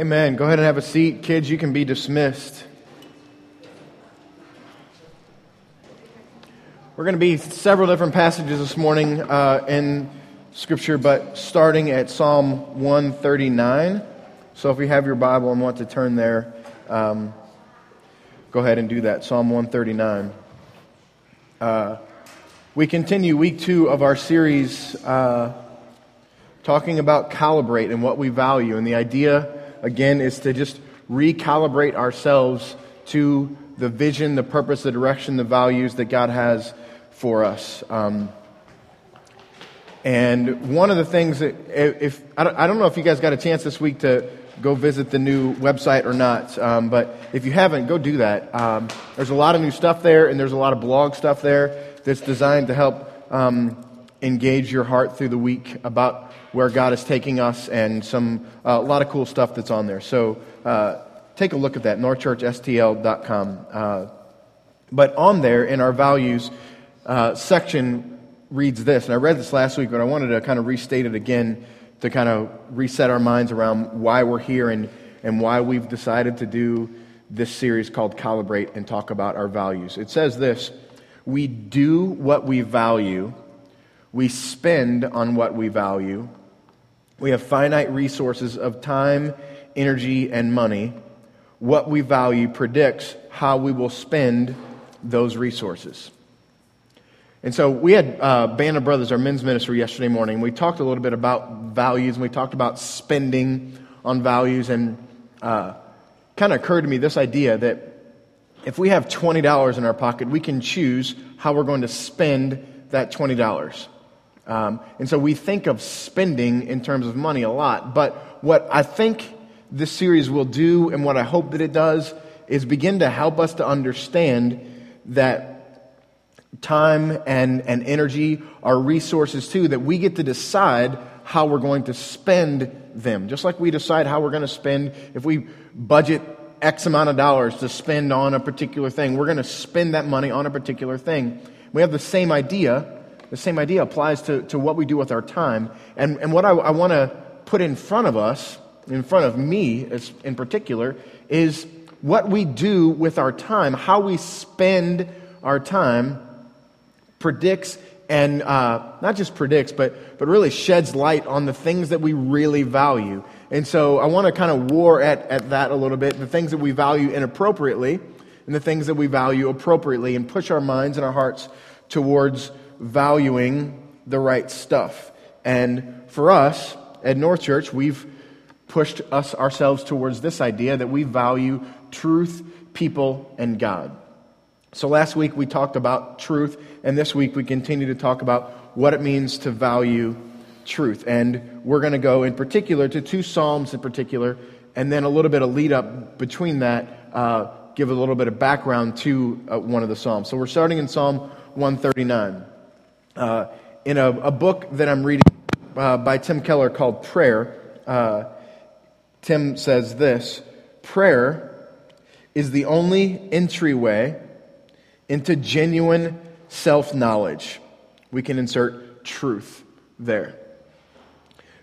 Amen. Go ahead and have a seat. Kids, you can be dismissed. We're going to be several different passages this morning uh, in Scripture, but starting at Psalm 139. So if you have your Bible and want to turn there, um, go ahead and do that. Psalm 139. Uh, we continue week two of our series uh, talking about calibrate and what we value. And the idea again, is to just recalibrate ourselves to the vision, the purpose, the direction, the values that God has for us. Um, and one of the things that, if I don't, know if you guys got a chance this week to go visit the new website or not, um, but if you haven't, go do that. Um, there's a lot of new stuff there, and there's a lot of blog stuff there that's designed to help um, engage your heart through the week about where God is taking us and some uh, a lot of cool stuff that's on there. So uh, take a look at that, northchurchstl.com. Uh, but on there in our values uh, section reads this, and I read this last week, but I wanted to kind of restate it again to kind of reset our minds around why we're here and, and why we've decided to do this series called Calibrate and talk about our values. It says this We do what we value, we spend on what we value, we have finite resources of time, energy, and money. What we value predicts how we will spend those resources. And so we had uh, Band of Brothers, our men's ministry, yesterday morning. We talked a little bit about values and we talked about spending on values. And uh, kind of occurred to me this idea that if we have $20 in our pocket, we can choose how we're going to spend that $20. Um, and so we think of spending in terms of money a lot. But what I think this series will do, and what I hope that it does, is begin to help us to understand that time and, and energy are resources too, that we get to decide how we're going to spend them. Just like we decide how we're going to spend, if we budget X amount of dollars to spend on a particular thing, we're going to spend that money on a particular thing. We have the same idea the same idea applies to, to what we do with our time. And, and what I, I want to put in front of us, in front of me in particular, is what we do with our time, how we spend our time, predicts and uh, not just predicts, but, but really sheds light on the things that we really value. And so I want to kind of war at, at that a little bit the things that we value inappropriately and the things that we value appropriately and push our minds and our hearts towards valuing the right stuff. And for us at North Church, we've pushed us ourselves towards this idea that we value truth, people, and God. So last week we talked about truth, and this week we continue to talk about what it means to value truth. And we're going to go in particular to two Psalms in particular, and then a little bit of lead up between that, uh, give a little bit of background to uh, one of the Psalms. So we're starting in Psalm 139 uh, in a, a, book that I'm reading uh, by Tim Keller called Prayer. Uh, Tim says this Prayer is the only entryway into genuine self knowledge. We can insert truth there.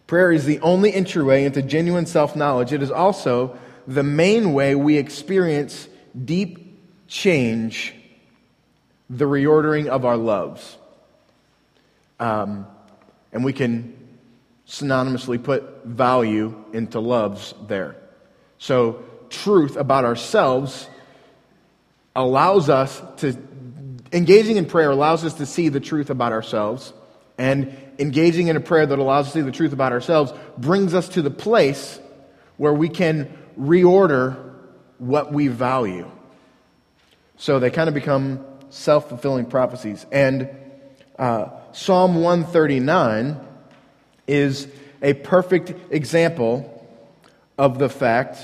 Prayer is the only entryway into genuine self knowledge. It is also the main way we experience deep change, the reordering of our loves. Um, and we can synonymously put value into loves there. So, truth about ourselves allows us to, engaging in prayer allows us to see the truth about ourselves. And engaging in a prayer that allows us to see the truth about ourselves brings us to the place where we can reorder what we value. So they kind of become self fulfilling prophecies. And uh, Psalm 139 is a perfect example of the fact,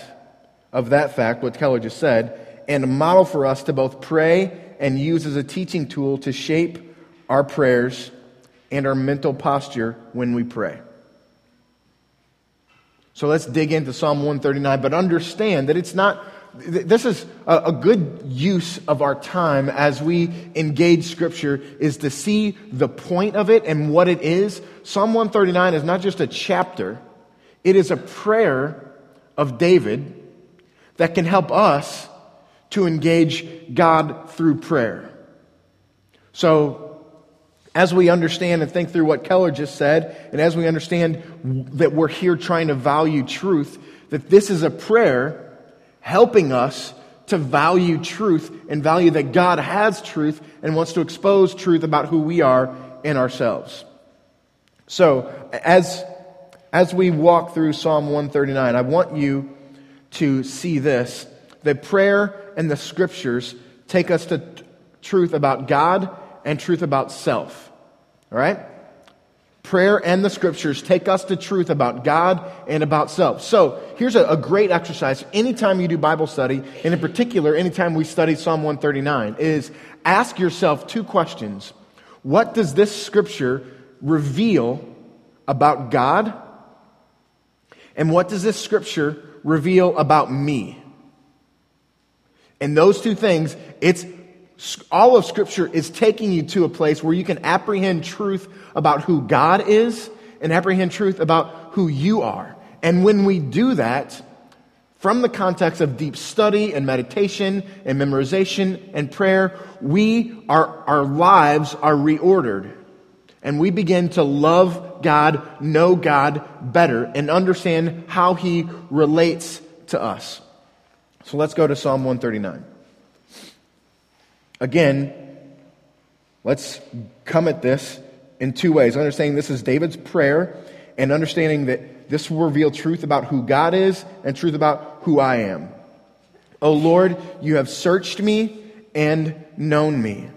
of that fact, what Keller just said, and a model for us to both pray and use as a teaching tool to shape our prayers and our mental posture when we pray. So let's dig into Psalm 139, but understand that it's not this is a, good use of our time as we engage Scripture is to see the point of it and what it is. Psalm 139 is not just a chapter, it is a prayer of David that can help us to engage God through prayer. So, as we understand and think through what Keller just said, and as we understand that we're here trying to value truth, that this is a prayer helping us to value truth and value that God has truth and wants to expose truth about who we are in ourselves. So, as, as we walk through Psalm 139, I want you to see this that prayer and the scriptures take us to t- truth about God and truth about self. All right? Prayer and the scriptures take us to truth about God and about self. So, here's a, a, great exercise. Anytime you do Bible study, and in particular, anytime we study Psalm 139, is ask yourself two questions. What does this scripture reveal about God? And what does this scripture reveal about me? And those two things, it's all of Scripture is taking you to a place where you can apprehend truth about who God is and apprehend truth about who you are. And when we do that, from the context of deep study and meditation and memorization and prayer, we, our, our lives are reordered. And we begin to love God, know God better, and understand how He relates to us. So let's go to Psalm 139. Again, let's come at this in two ways. Understanding this is David's prayer, and understanding that this will reveal truth about who God is and truth about who I am. O oh Lord, you have searched me and known me.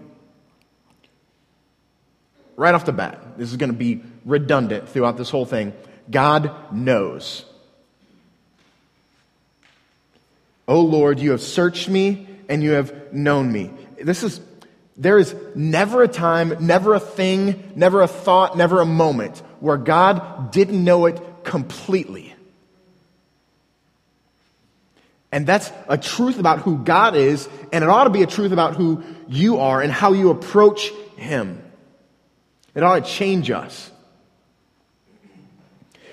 Right off the bat, this is going to be redundant throughout this whole thing. God knows. O oh Lord, you have searched me and you have known me. This is, there is never a time, never a thing, never a thought, never a moment where God didn't know it completely. And that's a truth about who God is, and it ought to be a truth about who you are and how you approach Him. It ought to change us.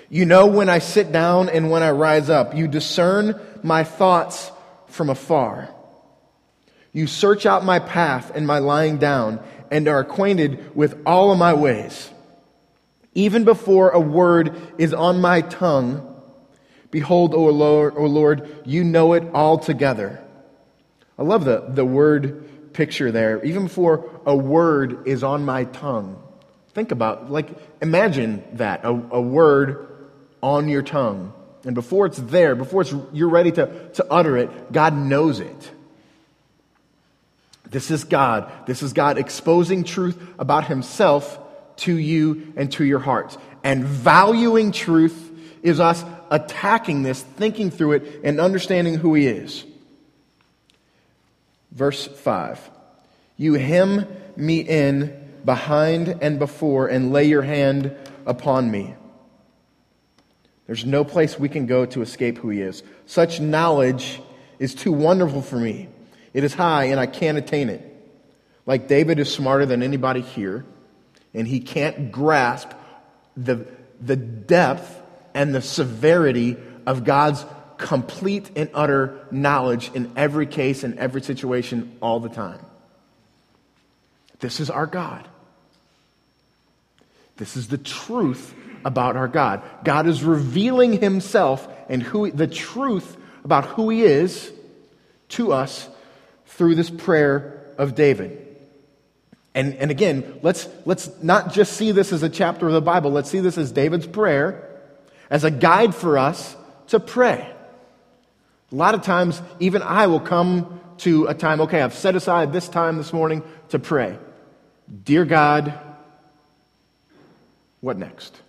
You know when I sit down and when I rise up. You discern my thoughts from afar. You search out my path and my lying down and are acquainted with all of my ways. Even before a word is on my tongue, behold, O Lord, o Lord, you know it altogether. I love the, the word picture there. Even before a word is on my tongue. Think about, like, imagine that, a, a word on your tongue. And before it's there, before it's, you're ready to, to utter it, God knows it. This is God. This is God exposing truth about himself to you and to your hearts. And valuing truth is us attacking this, thinking through it, and understanding who he is. Verse 5 You hem me in behind and before, and lay your hand upon me. There's no place we can go to escape who He is. Such knowledge is too wonderful for me. It is high, and I can't attain it. Like David is smarter than anybody here, and he can't grasp the, the depth and the severity of God's complete and utter knowledge in every case, in every situation, all the time. This is our God. This is the truth about our God. God is revealing himself and who the truth about who he is to us through this prayer of David. And, and again, let's, let's not just see this as a chapter of the Bible. Let's see this as David's prayer, as a guide for us to pray. A lot of times, even I will come to a time, okay, I've set aside this time this morning to pray. Dear God, what next?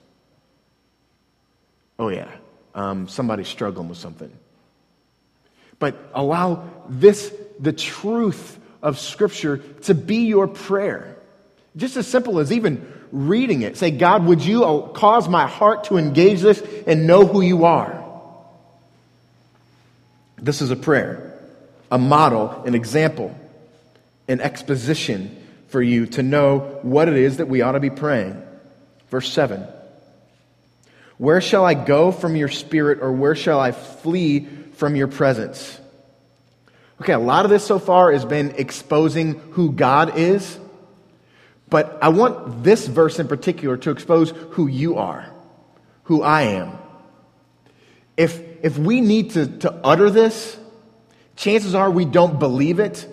Oh, yeah, um, somebody's struggling with something. But allow this, the truth of Scripture, to be your prayer. Just as simple as even reading it. Say, God, would you oh, cause my heart to engage this and know who you are? This is a prayer, a model, an example, an exposition for you to know what it is that we ought to be praying. Verse 7 Where shall I go from your spirit, or where shall I flee from your presence? Okay, a lot of this so far has been exposing who God is, but I want this verse in particular to expose who you are, who I am. If, if we need to, to utter this, chances are we don't believe it.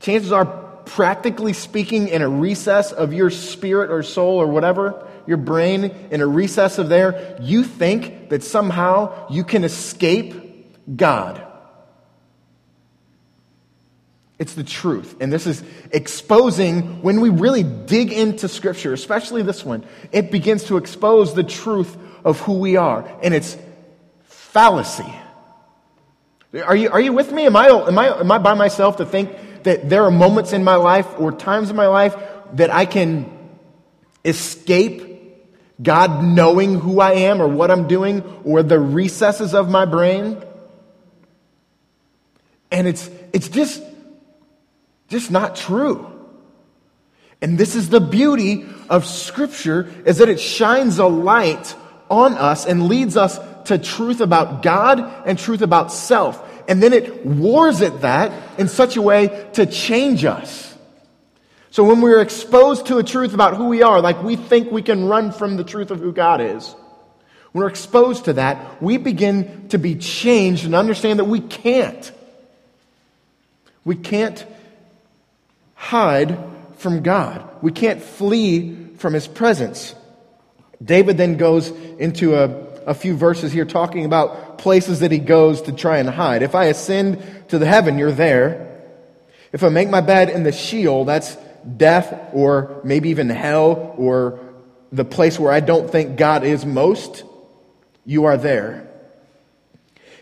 Chances are, practically speaking, in a recess of your spirit or soul or whatever, your brain, in a recess of there, you think that somehow you can escape God. It's the truth. And this is exposing, when we really dig into Scripture, especially this one, it begins to expose the truth of who we are. And it's fallacy. Are you, are you with me? Am I, am, I, am I by myself to think that there are moments in my life or times in my life that I can escape God knowing who I am or what I'm doing or the recesses of my brain? And it's, it's just just not true. And this is the beauty of Scripture, is that it shines a light on us and leads us to truth about God and truth about self. And then it wars at that in such a way to change us. So when we're exposed to a truth about who we are, like we think we can run from the truth of who God is, when we're exposed to that, we begin to be changed and understand that we can't. We can't hide from God. We can't flee from his presence. David then goes into a, a few verses here talking about places that he goes to try and hide. If I ascend to the heaven, you're there. If I make my bed in the Sheol, that's death or maybe even hell or the place where I don't think God is most, you are there.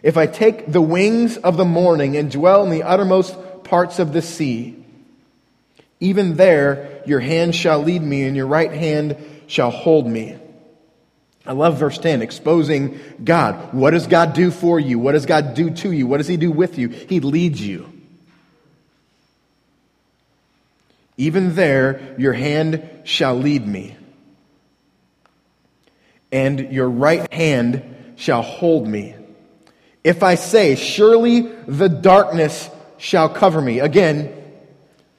If I take the wings of the morning and dwell in the uttermost parts of the sea, even there, your hand shall lead me, and your right hand shall hold me. I love verse 10, exposing God. What does God do for you? What does God do to you? What does He do with you? He leads you. Even there, your hand shall lead me, and your right hand shall hold me. If I say, Surely the darkness shall cover me. Again,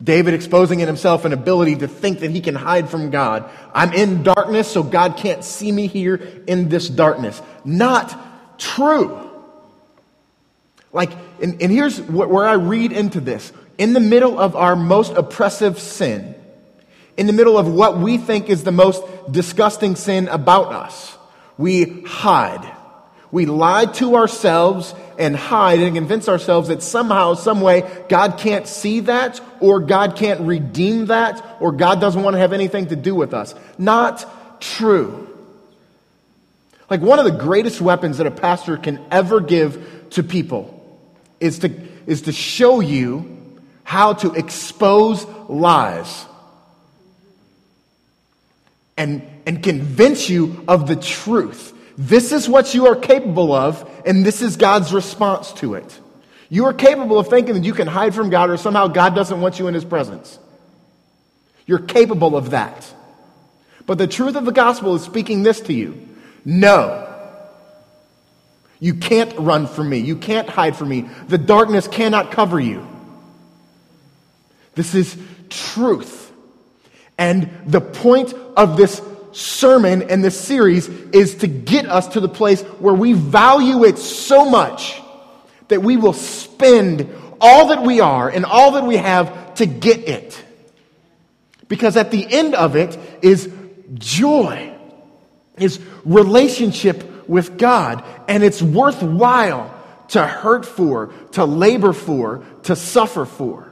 David exposing in himself an ability to think that he can hide from God. I'm in darkness, so God can't see me here in this darkness. Not true. Like, and, and here's where I read into this. In the middle of our most oppressive sin, in the middle of what we think is the most disgusting sin about us, we hide. We lie to ourselves and hide and convince ourselves that somehow, some way, God can't see that, or God can't redeem that, or God doesn't want to have anything to do with us. Not true. Like one of the greatest weapons that a pastor can ever give to people is to, is to show you how to expose lies and, and convince you of the truth this is what you are capable of, and this is God's response to it. You are capable of thinking that you can hide from God or somehow God doesn't want you in his presence. You're capable of that. But the truth of the gospel is speaking this to you no. You can't run from me. You can't hide from me. The darkness cannot cover you. This is truth. And the point of this sermon and this series is to get us to the place where we value it so much that we will spend all that we are and all that we have to get it. Because at the end of it is joy, is relationship with God, and it's worthwhile to hurt for, to labor for, to suffer for.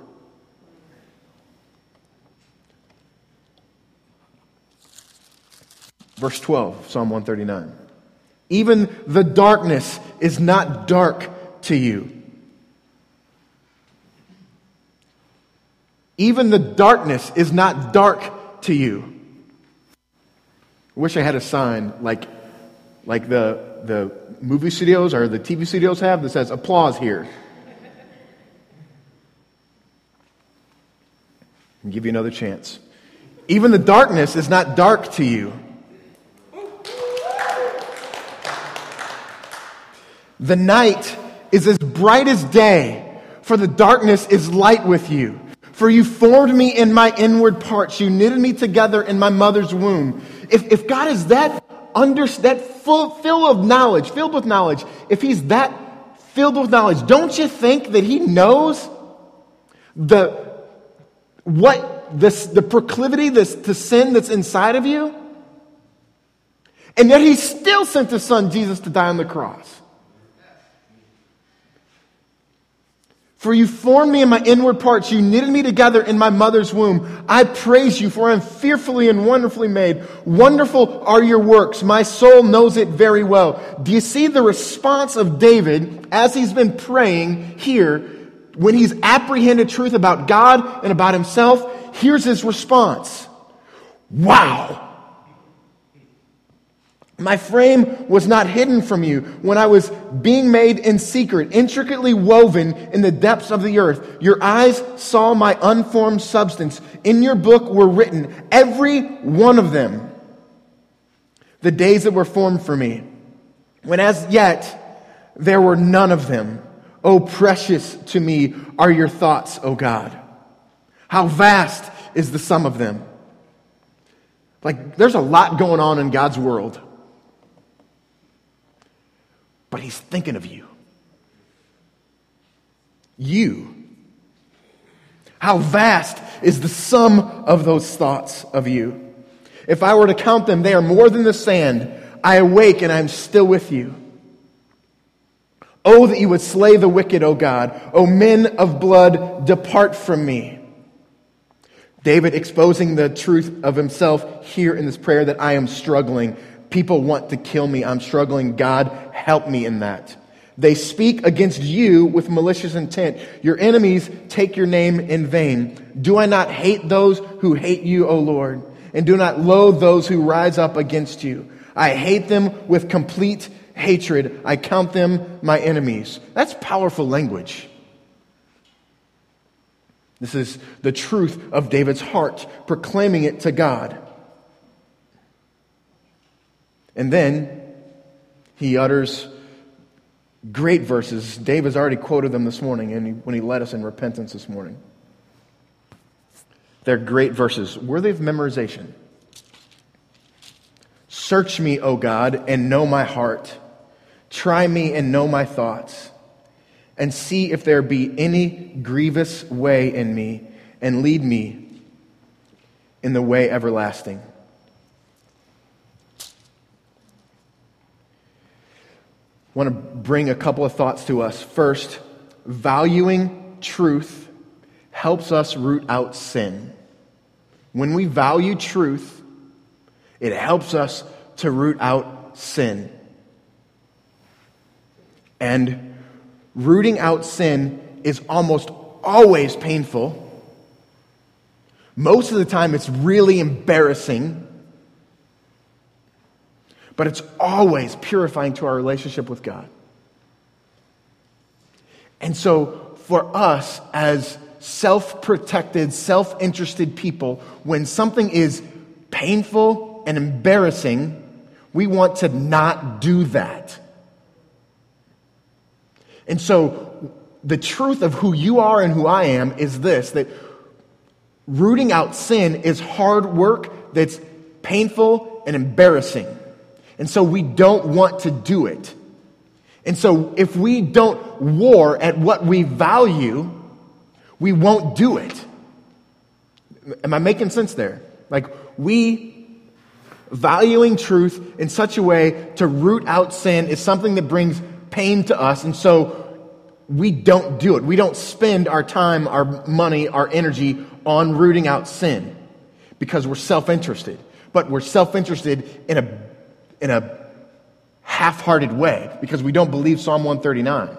Verse 12, Psalm 139. Even the darkness is not dark to you. Even the darkness is not dark to you. I wish I had a sign like, like the, the movie studios or the TV studios have that says applause here. Give you another chance. Even the darkness is not dark to you. The night is as bright as day, for the darkness is light with you. For you formed me in my inward parts. You knitted me together in my mother's womb. If, if God is that under, that full, filled of knowledge, filled with knowledge, if he's that filled with knowledge, don't you think that he knows the, what, this, the proclivity this, to sin that's inside of you? And yet he still sent his son Jesus to die on the cross. For you formed me in my inward parts. You knitted me together in my mother's womb. I praise you, for I am fearfully and wonderfully made. Wonderful are your works. My soul knows it very well. Do you see the response of David as he's been praying here when he's apprehended truth about God and about himself? Here's his response. Wow. My frame was not hidden from you when I was being made in secret, intricately woven in the depths of the earth. Your eyes saw my unformed substance. In your book were written, every one of them, the days that were formed for me, when as yet there were none of them. Oh, precious to me are your thoughts, O God. How vast is the sum of them. Like, there's a lot going on in God's world but he's thinking of you. You. How vast is the sum of those thoughts of you? If I were to count them, they are more than the sand. I awake and I'm still with you. Oh, that you would slay the wicked, O God. O men of blood, depart from me. David exposing the truth of himself here in this prayer that I am struggling. People want to kill me. I'm struggling. God, help me in that. They speak against you with malicious intent. Your enemies take your name in vain. Do I not hate those who hate you, O Lord? And do not loathe those who rise up against you. I hate them with complete hatred. I count them my enemies. That's powerful language. This is the truth of David's heart, proclaiming it to God. And then he utters great verses. Dave has already quoted them this morning and when he led us in repentance this morning. They're great verses, worthy of memorization. Search me, O God, and know my heart. Try me and know my thoughts, and see if there be any grievous way in me, and lead me in the way everlasting. Want to bring a couple of thoughts to us. First, valuing truth helps us root out sin. When we value truth, it helps us to root out sin. And rooting out sin is almost always painful. Most of the time, it's really embarrassing but it's always purifying to our relationship with God. And so, for us as self protected, self interested people, when something is painful and embarrassing, we want to not do that. And so, the truth of who you are and who I am is this that rooting out sin is hard work that's painful and embarrassing. And so we don't want to do it. And so if we don't war at what we value, we won't do it. Am I making sense there? Like, we valuing truth in such a way to root out sin is something that brings pain to us. And so we don't do it. We don't spend our time, our money, our energy on rooting out sin because we're self interested. But we're self interested in a in a half hearted way because we don't believe Psalm 139.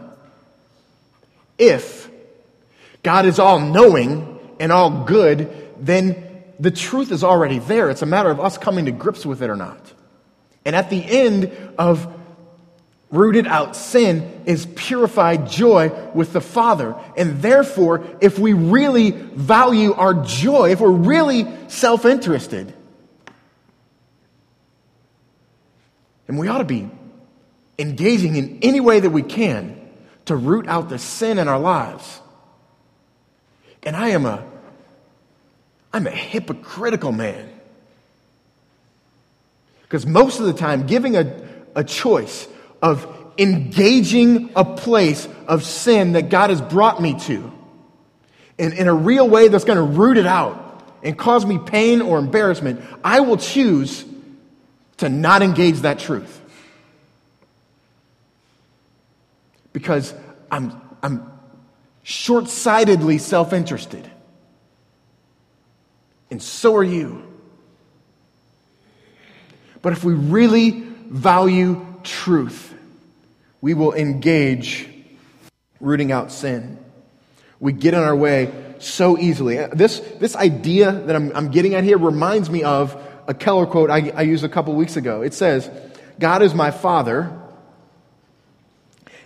If God is all knowing and all good, then the truth is already there. It's a matter of us coming to grips with it or not. And at the end of rooted out sin is purified joy with the Father. And therefore, if we really value our joy, if we're really self interested, And we ought to be engaging in any way that we can to root out the sin in our lives. And I am a I'm a hypocritical man. Because most of the time, giving a, a choice of engaging a place of sin that God has brought me to in, in a real way that's going to root it out and cause me pain or embarrassment, I will choose to not engage that truth. Because I'm, I'm short sightedly self interested. And so are you. But if we really value truth, we will engage rooting out sin. We get in our way so easily. Uh, this, this idea that I'm, I'm getting at here reminds me of a Keller quote I, I used a couple weeks ago. It says, God is my father,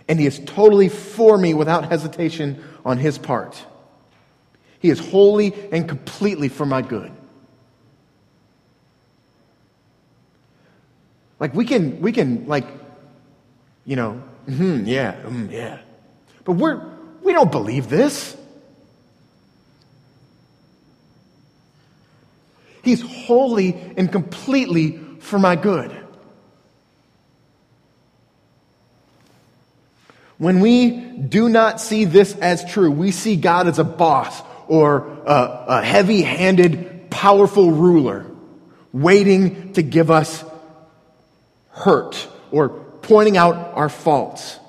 and he is totally for me without hesitation on his part. He is wholly and completely for my good. Like we can, we can like, you know, mm, yeah, mm, yeah. But we're, we don't believe this. He's wholly and completely for my good. When we do not see this as true, we see God as a boss or a, a heavy handed, powerful ruler waiting to give us hurt or pointing out our faults.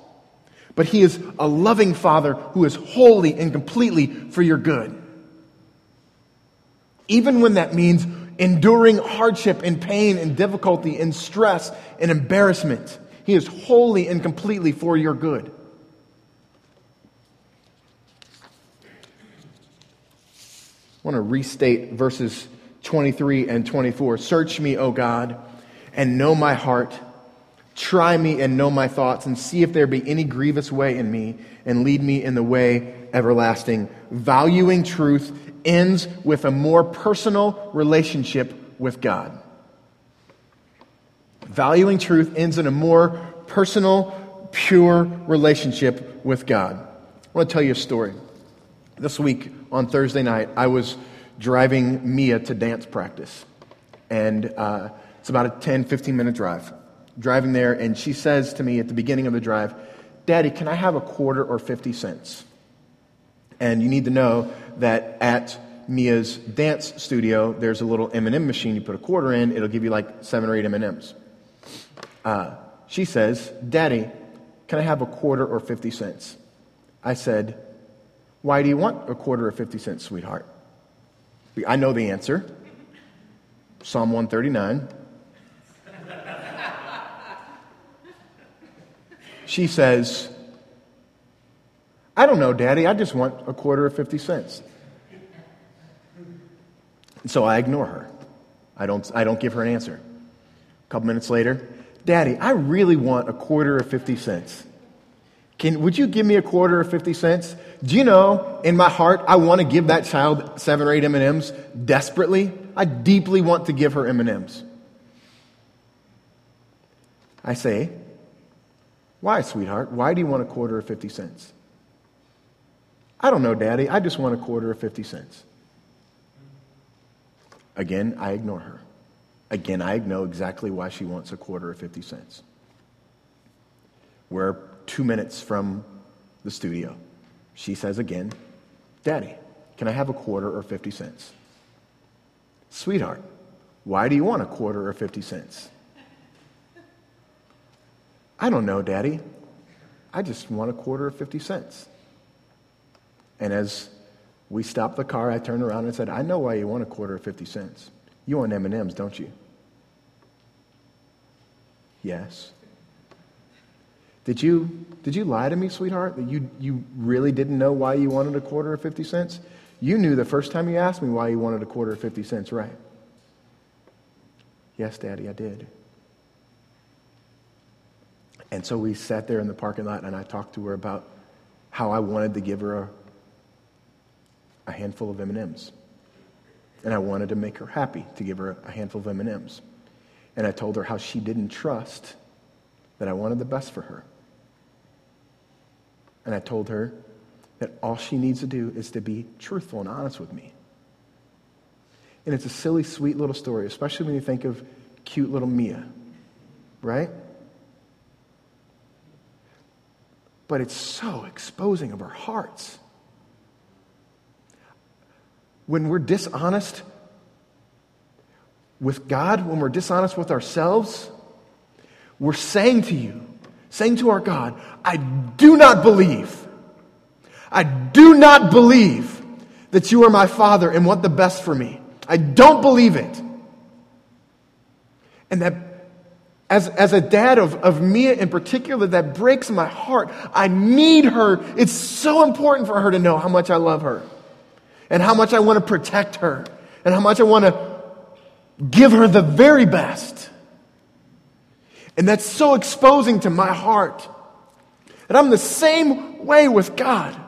But He is a loving Father who is wholly and completely for your good. Even when that means enduring hardship and pain and difficulty and stress and embarrassment, He is wholly and completely for your good. I want to restate verses 23 and 24. Search me, O God, and know my heart. Try me and know my thoughts, and see if there be any grievous way in me, and lead me in the way everlasting. Valuing truth ends with a more personal relationship with God. Valuing truth ends in a more personal, pure relationship with God. I want to tell you a story. This week on Thursday night, I was driving Mia to dance practice. And uh, it's about a 10, 15 minute drive. Driving there, and she says to me at the beginning of the drive, Daddy, can I have a quarter or 50 cents? And you need to know that at Mia's dance studio, there's a little M&M machine. You put a quarter in, it'll give you like seven or eight M&Ms. Uh, she says, Daddy, can I have a quarter or 50 cents? I said, why do you want a quarter or 50 cents, sweetheart? I know the answer Psalm 139. She says, I don't know, Daddy. I just want a quarter of 50 cents. so I ignore her. I don't, I don't give her an answer. A couple minutes later, Daddy, I really want a quarter of 50 cents. Can, would you give me a quarter of 50 cents? Do you know, in my heart, I want to give that child seven or eight M&Ms desperately. I deeply want to give her M&Ms. I say, why, sweetheart? Why do you want a quarter of 50 cents? I don't know, Daddy. I just want a quarter or 50 cents. Again, I ignore her. Again, I know exactly why she wants a quarter or 50 cents. We're two minutes from the studio. She says again, Daddy, can I have a quarter or 50 cents? Sweetheart, why do you want a quarter or 50 cents? I don't know, Daddy. I just want a quarter or 50 cents. And as we stopped the car, I turned around and said, I know why you want a quarter of 50 cents. You want M&Ms, don't you? Yes. Did you, did you lie to me, sweetheart, that you, you really didn't know why you wanted a quarter of 50 cents? You knew the first time you asked me why you wanted a quarter of 50 cents, right? Yes, Daddy, I did. And so we sat there in the parking lot and I talked to her about how I wanted to give her a, a handful of M&Ms. And I wanted to make her happy to give her a handful of M&Ms. And I told her how she didn't trust that I wanted the best for her. And I told her that all she needs to do is to be truthful and honest with me. And it's a silly, sweet little story, especially when you think of cute little Mia, right? But it's so exposing of our hearts. When we're dishonest with God, when we're dishonest with ourselves, we're saying to you, saying to our God, I do not believe. I do not believe that you are my Father and want the best for me. I don't believe it. And that, as, as a dad of, of Mia in particular, that breaks my heart. I need her. It's so important for her to know how much I love her and how much I want to protect her and how much I want to give her the very best. And that's so exposing to my heart. And I'm the same way with God.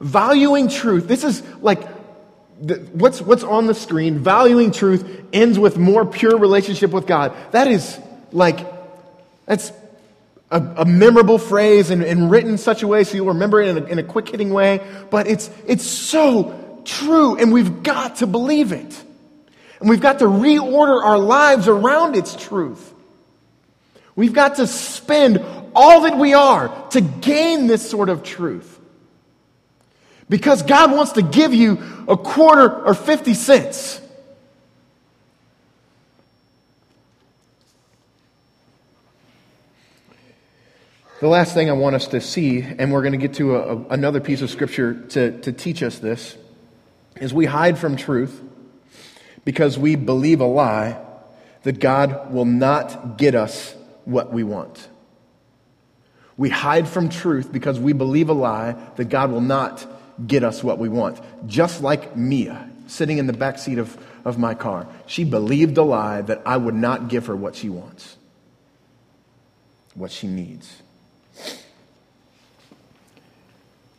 Valuing truth. This is like what's, what's on the screen. Valuing truth ends with more pure relationship with God. That is like, that's a, a memorable phrase and, and, written in such a way so you'll remember it in a, in a quick hitting way. But it's, it's so true, and we've got to believe it. And we've got to reorder our lives around its truth. We've got to spend all that we are to gain this sort of truth. Because God wants to give you a quarter or 50 cents. The last thing I want us to see, and we're going to get to a, a, another piece of scripture to, to teach us this, is we hide from truth because we believe a lie that God will not get us what we want. We hide from truth because we believe a lie that God will not get us what we want. Just like Mia, sitting in the back seat of, of my car. She believed a lie that I would not give her what she wants, what she needs.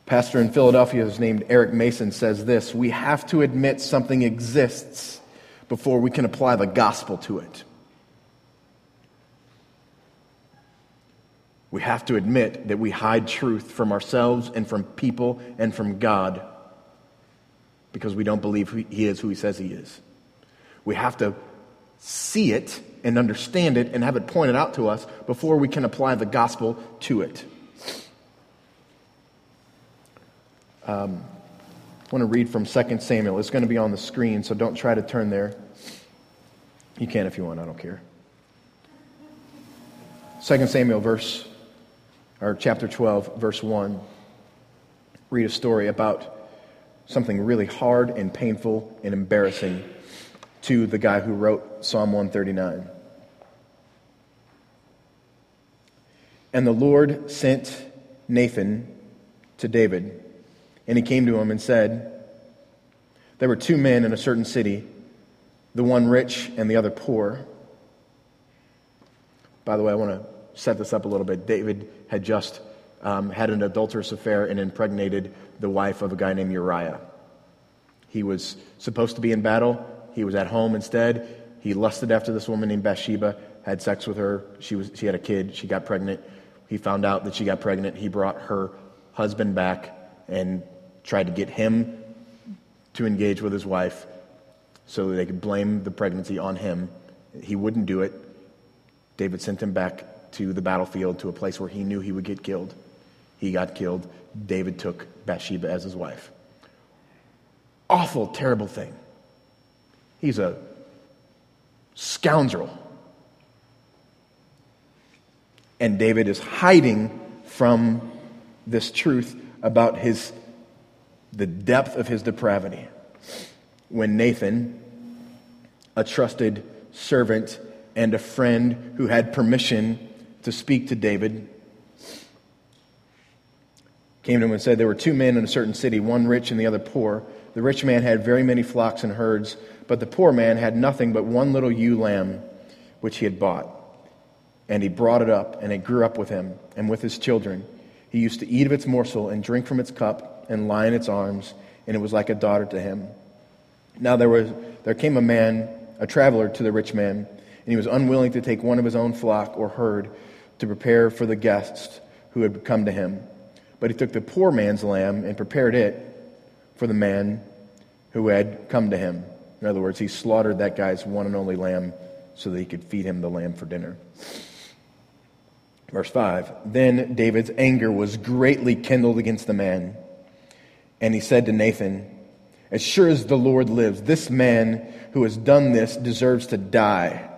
Pastor in Philadelphia who's named Eric Mason says this We have to admit something exists before we can apply the gospel to it. We have to admit that we hide truth from ourselves and from people and from God because we don't believe He is who He says He is. We have to see it and understand it and have it pointed out to us before we can apply the gospel to it. Um, I want to read from 2 Samuel. It's going to be on the screen, so don't try to turn there. You can if you want, I don't care. 2 Samuel, verse or chapter 12, verse 1, read a story about something really hard and painful and embarrassing to the guy who wrote Psalm 139. And the Lord sent Nathan to David, and he came to him and said, There were two men in a certain city, the one rich and the other poor. By the way, I want to set this up a little bit. David had just um, had an adulterous affair and impregnated the wife of a guy named Uriah. He was supposed to be in battle. He was at home instead. He lusted after this woman named Bathsheba, had sex with her. She, was, she had a kid. She got pregnant. He found out that she got pregnant. He brought her husband back and tried to get him to engage with his wife so they could blame the pregnancy on him. He wouldn't do it. David sent him back to the battlefield to a place where he knew he would get killed. He got killed. David took Bathsheba as his wife. Awful, terrible thing. He's a scoundrel. And David is hiding from this truth about his the depth of his depravity. When Nathan, a trusted servant and a friend who had permission to speak to David. Came to him and said, There were two men in a certain city, one rich and the other poor. The rich man had very many flocks and herds, but the poor man had nothing but one little ewe lamb which he had bought. And he brought it up, and it grew up with him and with his children. He used to eat of its morsel and drink from its cup and lie in its arms, and it was like a daughter to him. Now there, was, there came a man, a traveler to the rich man and he was unwilling to take one of his own flock or herd to prepare for the guests who had come to him. But he took the poor man's lamb and prepared it for the man who had come to him. In other words, he slaughtered that guy's one and only lamb so that he could feed him the lamb for dinner. Verse 5 Then David's anger was greatly kindled against the man. And he said to Nathan, As sure as the Lord lives, this man who has done this deserves to die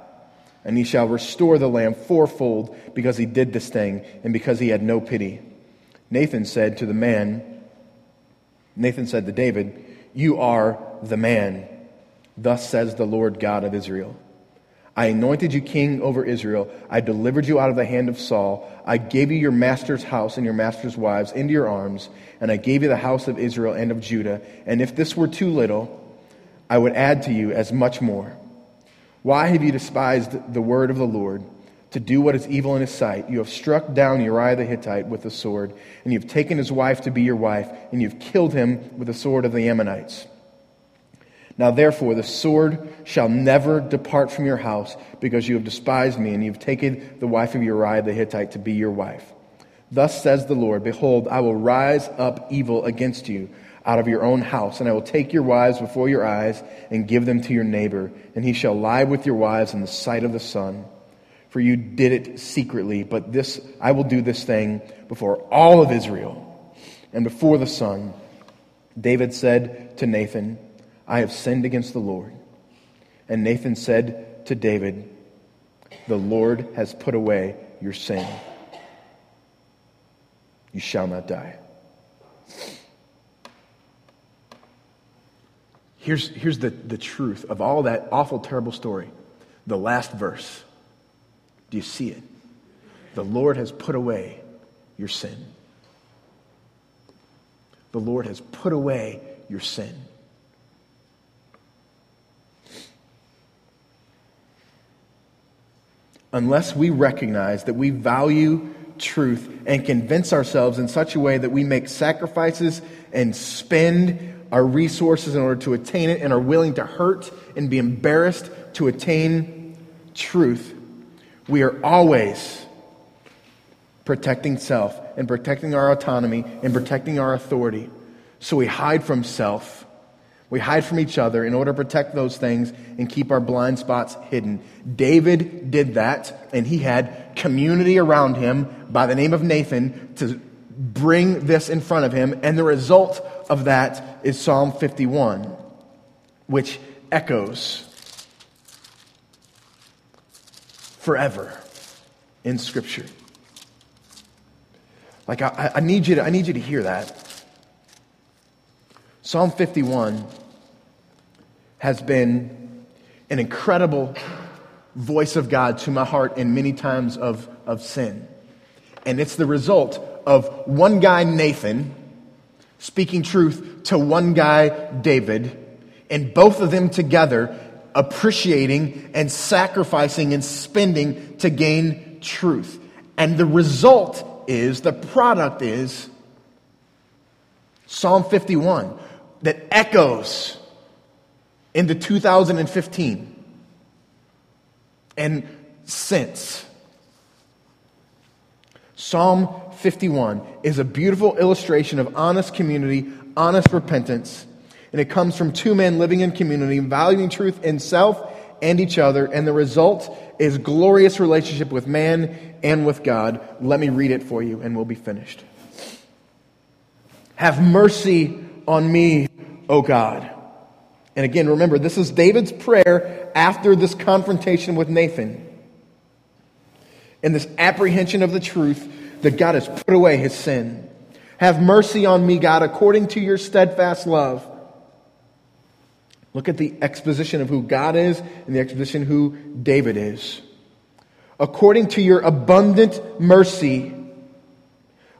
and he shall restore the lamb fourfold because he did this thing and because he had no pity. Nathan said to the man, Nathan said to David, You are the man. Thus says the Lord God of Israel. I anointed you king over Israel. I delivered you out of the hand of Saul. I gave you your master's house and your master's wives into your arms, and I gave you the house of Israel and of Judah. And if this were too little, I would add to you as much more. Why have you despised the word of the Lord to do what is evil in his sight? You have struck down Uriah the Hittite with the sword, and you have taken his wife to be your wife, and you have killed him with the sword of the Ammonites. Now, therefore, the sword shall never depart from your house, because you have despised me, and you have taken the wife of Uriah the Hittite to be your wife. Thus says the Lord Behold, I will rise up evil against you out of your own house, and I will take your wives before your eyes and give them to your neighbor, and he shall lie with your wives in the sight of the sun. For you did it secretly, but this I will do this thing before all of Israel and before the sun. David said to Nathan, I have sinned against the Lord. And Nathan said to David, The Lord has put away your sin. You shall not die. Here's, here's the, the truth of all that awful, terrible story. The last verse. Do you see it? The Lord has put away your sin. The Lord has put away your sin. Unless we recognize that we value truth and convince ourselves in such a way that we make sacrifices and spend our resources in order to attain it and are willing to hurt and be embarrassed to attain truth, we are always protecting self and protecting our autonomy and protecting our authority. So we hide from self. We hide from each other in order to protect those things and keep our blind spots hidden. David did that, and he had community around him by the name of Nathan to bring this in front of him. And the result of that is Psalm 51, which echoes forever in Scripture. Like, I, I, need you to, I need you to hear that. Psalm 51 has been an incredible voice of God to my heart in many times of, of sin. And it's the result of one guy, Nathan, speaking truth to one guy, David, and both of them together appreciating and sacrificing and spending to gain truth. And the result is, the product is Psalm 51 that echoes into 2015 and since. Psalm 51 is a beautiful illustration of honest community, honest repentance. And it comes from two men living in community, valuing truth in self and each other. And the result is glorious relationship with man and with God. Let me read it for you and we'll be finished. Have mercy on me, O God. And again, remember, this is David's prayer after this confrontation with Nathan. And this apprehension of the truth that God has put away his sin. Have mercy on me, God, according to your steadfast love. Look at the exposition of who God is and the exposition who David is. According to your abundant mercy,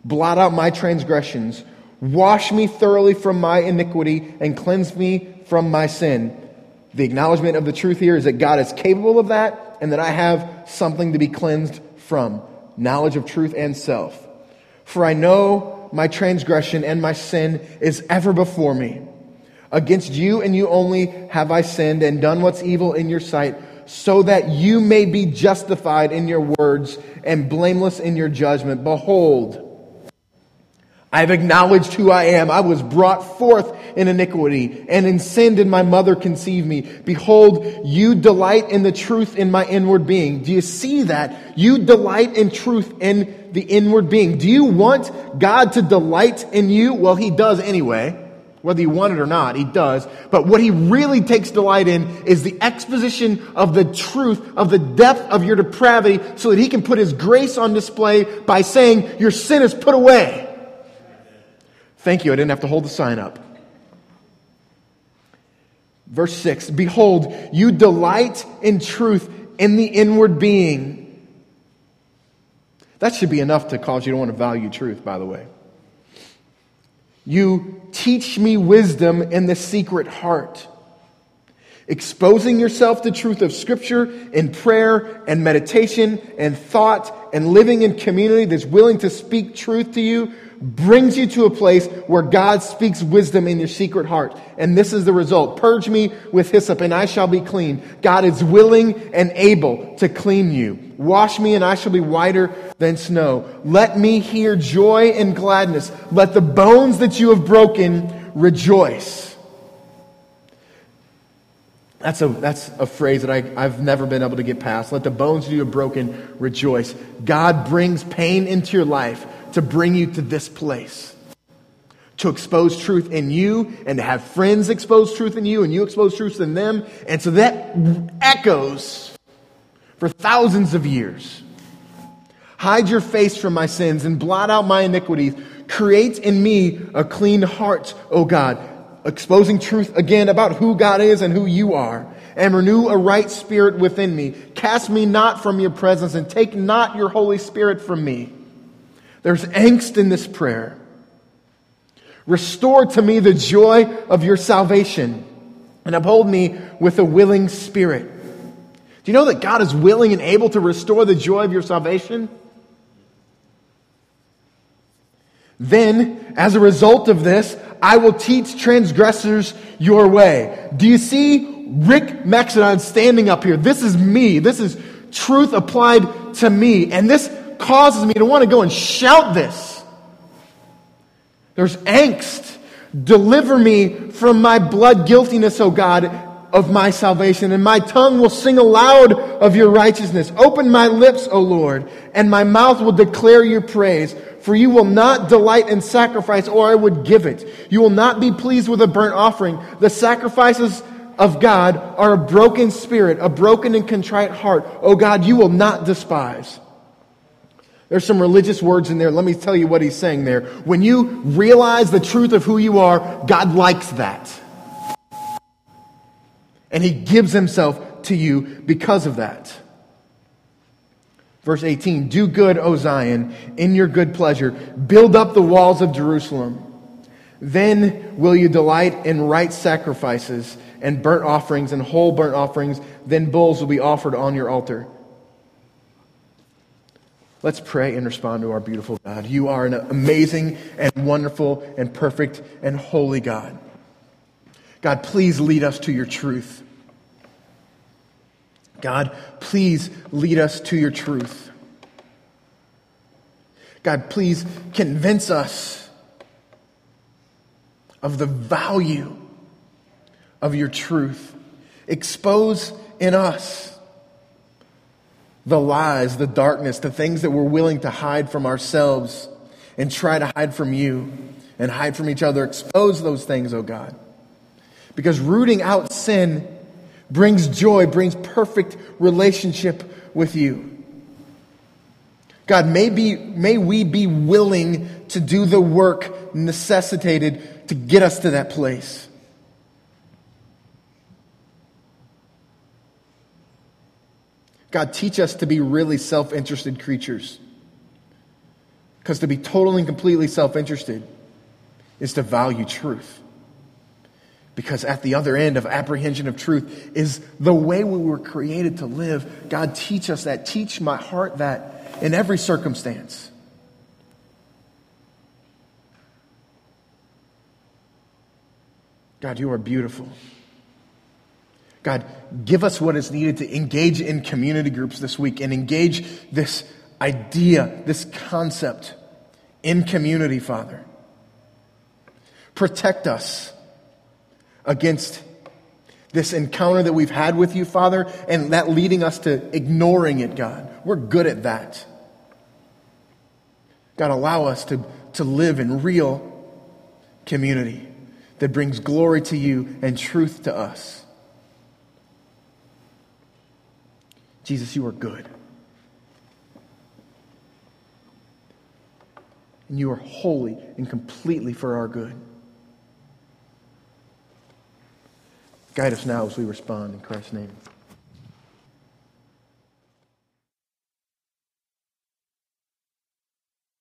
blot out my transgressions. Wash me thoroughly from my iniquity and cleanse me from my sin. The acknowledgement of the truth here is that God is capable of that and that I have something to be cleansed from knowledge of truth and self. For I know my transgression and my sin is ever before me. Against you and you only have I sinned and done what's evil in your sight, so that you may be justified in your words and blameless in your judgment. Behold, I have acknowledged who I am. I was brought forth in iniquity, and in sin did my mother conceive me. Behold, you delight in the truth in my inward being. Do you see that? You delight in truth in the inward being. Do you want God to delight in you? Well, He does anyway. Whether you want it or not, He does. But what He really takes delight in is the exposition of the truth, of the depth of your depravity, so that He can put His grace on display by saying, Your sin is put away. Thank you. I didn't have to hold the sign up. Verse 6 Behold, you delight in truth in the inward being. That should be enough to cause you to want to value truth, by the way. You teach me wisdom in the secret heart. Exposing yourself to truth of Scripture in prayer and meditation and thought and living in community that's willing to speak truth to you brings you to a place where God speaks wisdom in your secret heart. And this is the result. Purge me with hyssop and I shall be clean. God is willing and able to clean you. Wash me and I shall be whiter than snow. Let me hear joy and gladness. Let the bones that you have broken rejoice. That's a, that's a phrase that I, I've never been able to get past. Let the bones that you have broken rejoice. God brings pain into your life to bring you to this place. To expose truth in you and to have friends expose truth in you and you expose truth in them. And so that echoes for thousands of years. Hide your face from my sins and blot out my iniquities. Create in me a clean heart, O God. Exposing truth again about who God is and who you are. And renew a right spirit within me. Cast me not from your presence and take not your Holy Spirit from me. There's angst in this prayer. Restore to me the joy of your salvation and uphold me with a willing spirit. Do you know that God is willing and able to restore the joy of your salvation? Then, as a result of this, I will teach transgressors your way. Do you see Rick Maxidon standing up here? This is me. This is truth applied to me. And this causes me to want to go and shout this. There's angst. Deliver me from my blood guiltiness, O God, of my salvation, and my tongue will sing aloud of your righteousness. Open my lips, O Lord, and my mouth will declare your praise. For you will not delight in sacrifice, or I would give it. You will not be pleased with a burnt offering. The sacrifices of God are a broken spirit, a broken and contrite heart. O God, you will not despise. There's some religious words in there. Let me tell you what he's saying there. When you realize the truth of who you are, God likes that. And he gives himself to you because of that. Verse 18 Do good, O Zion, in your good pleasure. Build up the walls of Jerusalem. Then will you delight in right sacrifices and burnt offerings and whole burnt offerings. Then bulls will be offered on your altar. Let's pray and respond to our beautiful God. You are an amazing and wonderful and perfect and holy God. God, please lead us to your truth. God, please lead us to your truth. God, please convince us of the value of your truth. Expose in us the lies, the darkness, the things that we're willing to hide from ourselves and try to hide from you and hide from each other. Expose those things, oh God. Because rooting out sin brings joy, brings perfect relationship with you. God, may, be, may we be willing to do the work necessitated to get us to that place. God, teach us to be really self interested creatures. Because to be totally and completely self interested is to value truth. Because at the other end of apprehension of truth is the way we were created to live. God, teach us that. Teach my heart that in every circumstance. God, you are beautiful. God, give us what is needed to engage in community groups this week and engage this idea, this concept in community, Father. Protect us against this encounter that we've had with you, Father, and that leading us to ignoring it, God. We're good at that. God, allow us to, to live in real community that brings glory to you and truth to us. Jesus, you are good. And you are holy and completely for our good. Guide us now as we respond in Christ's name.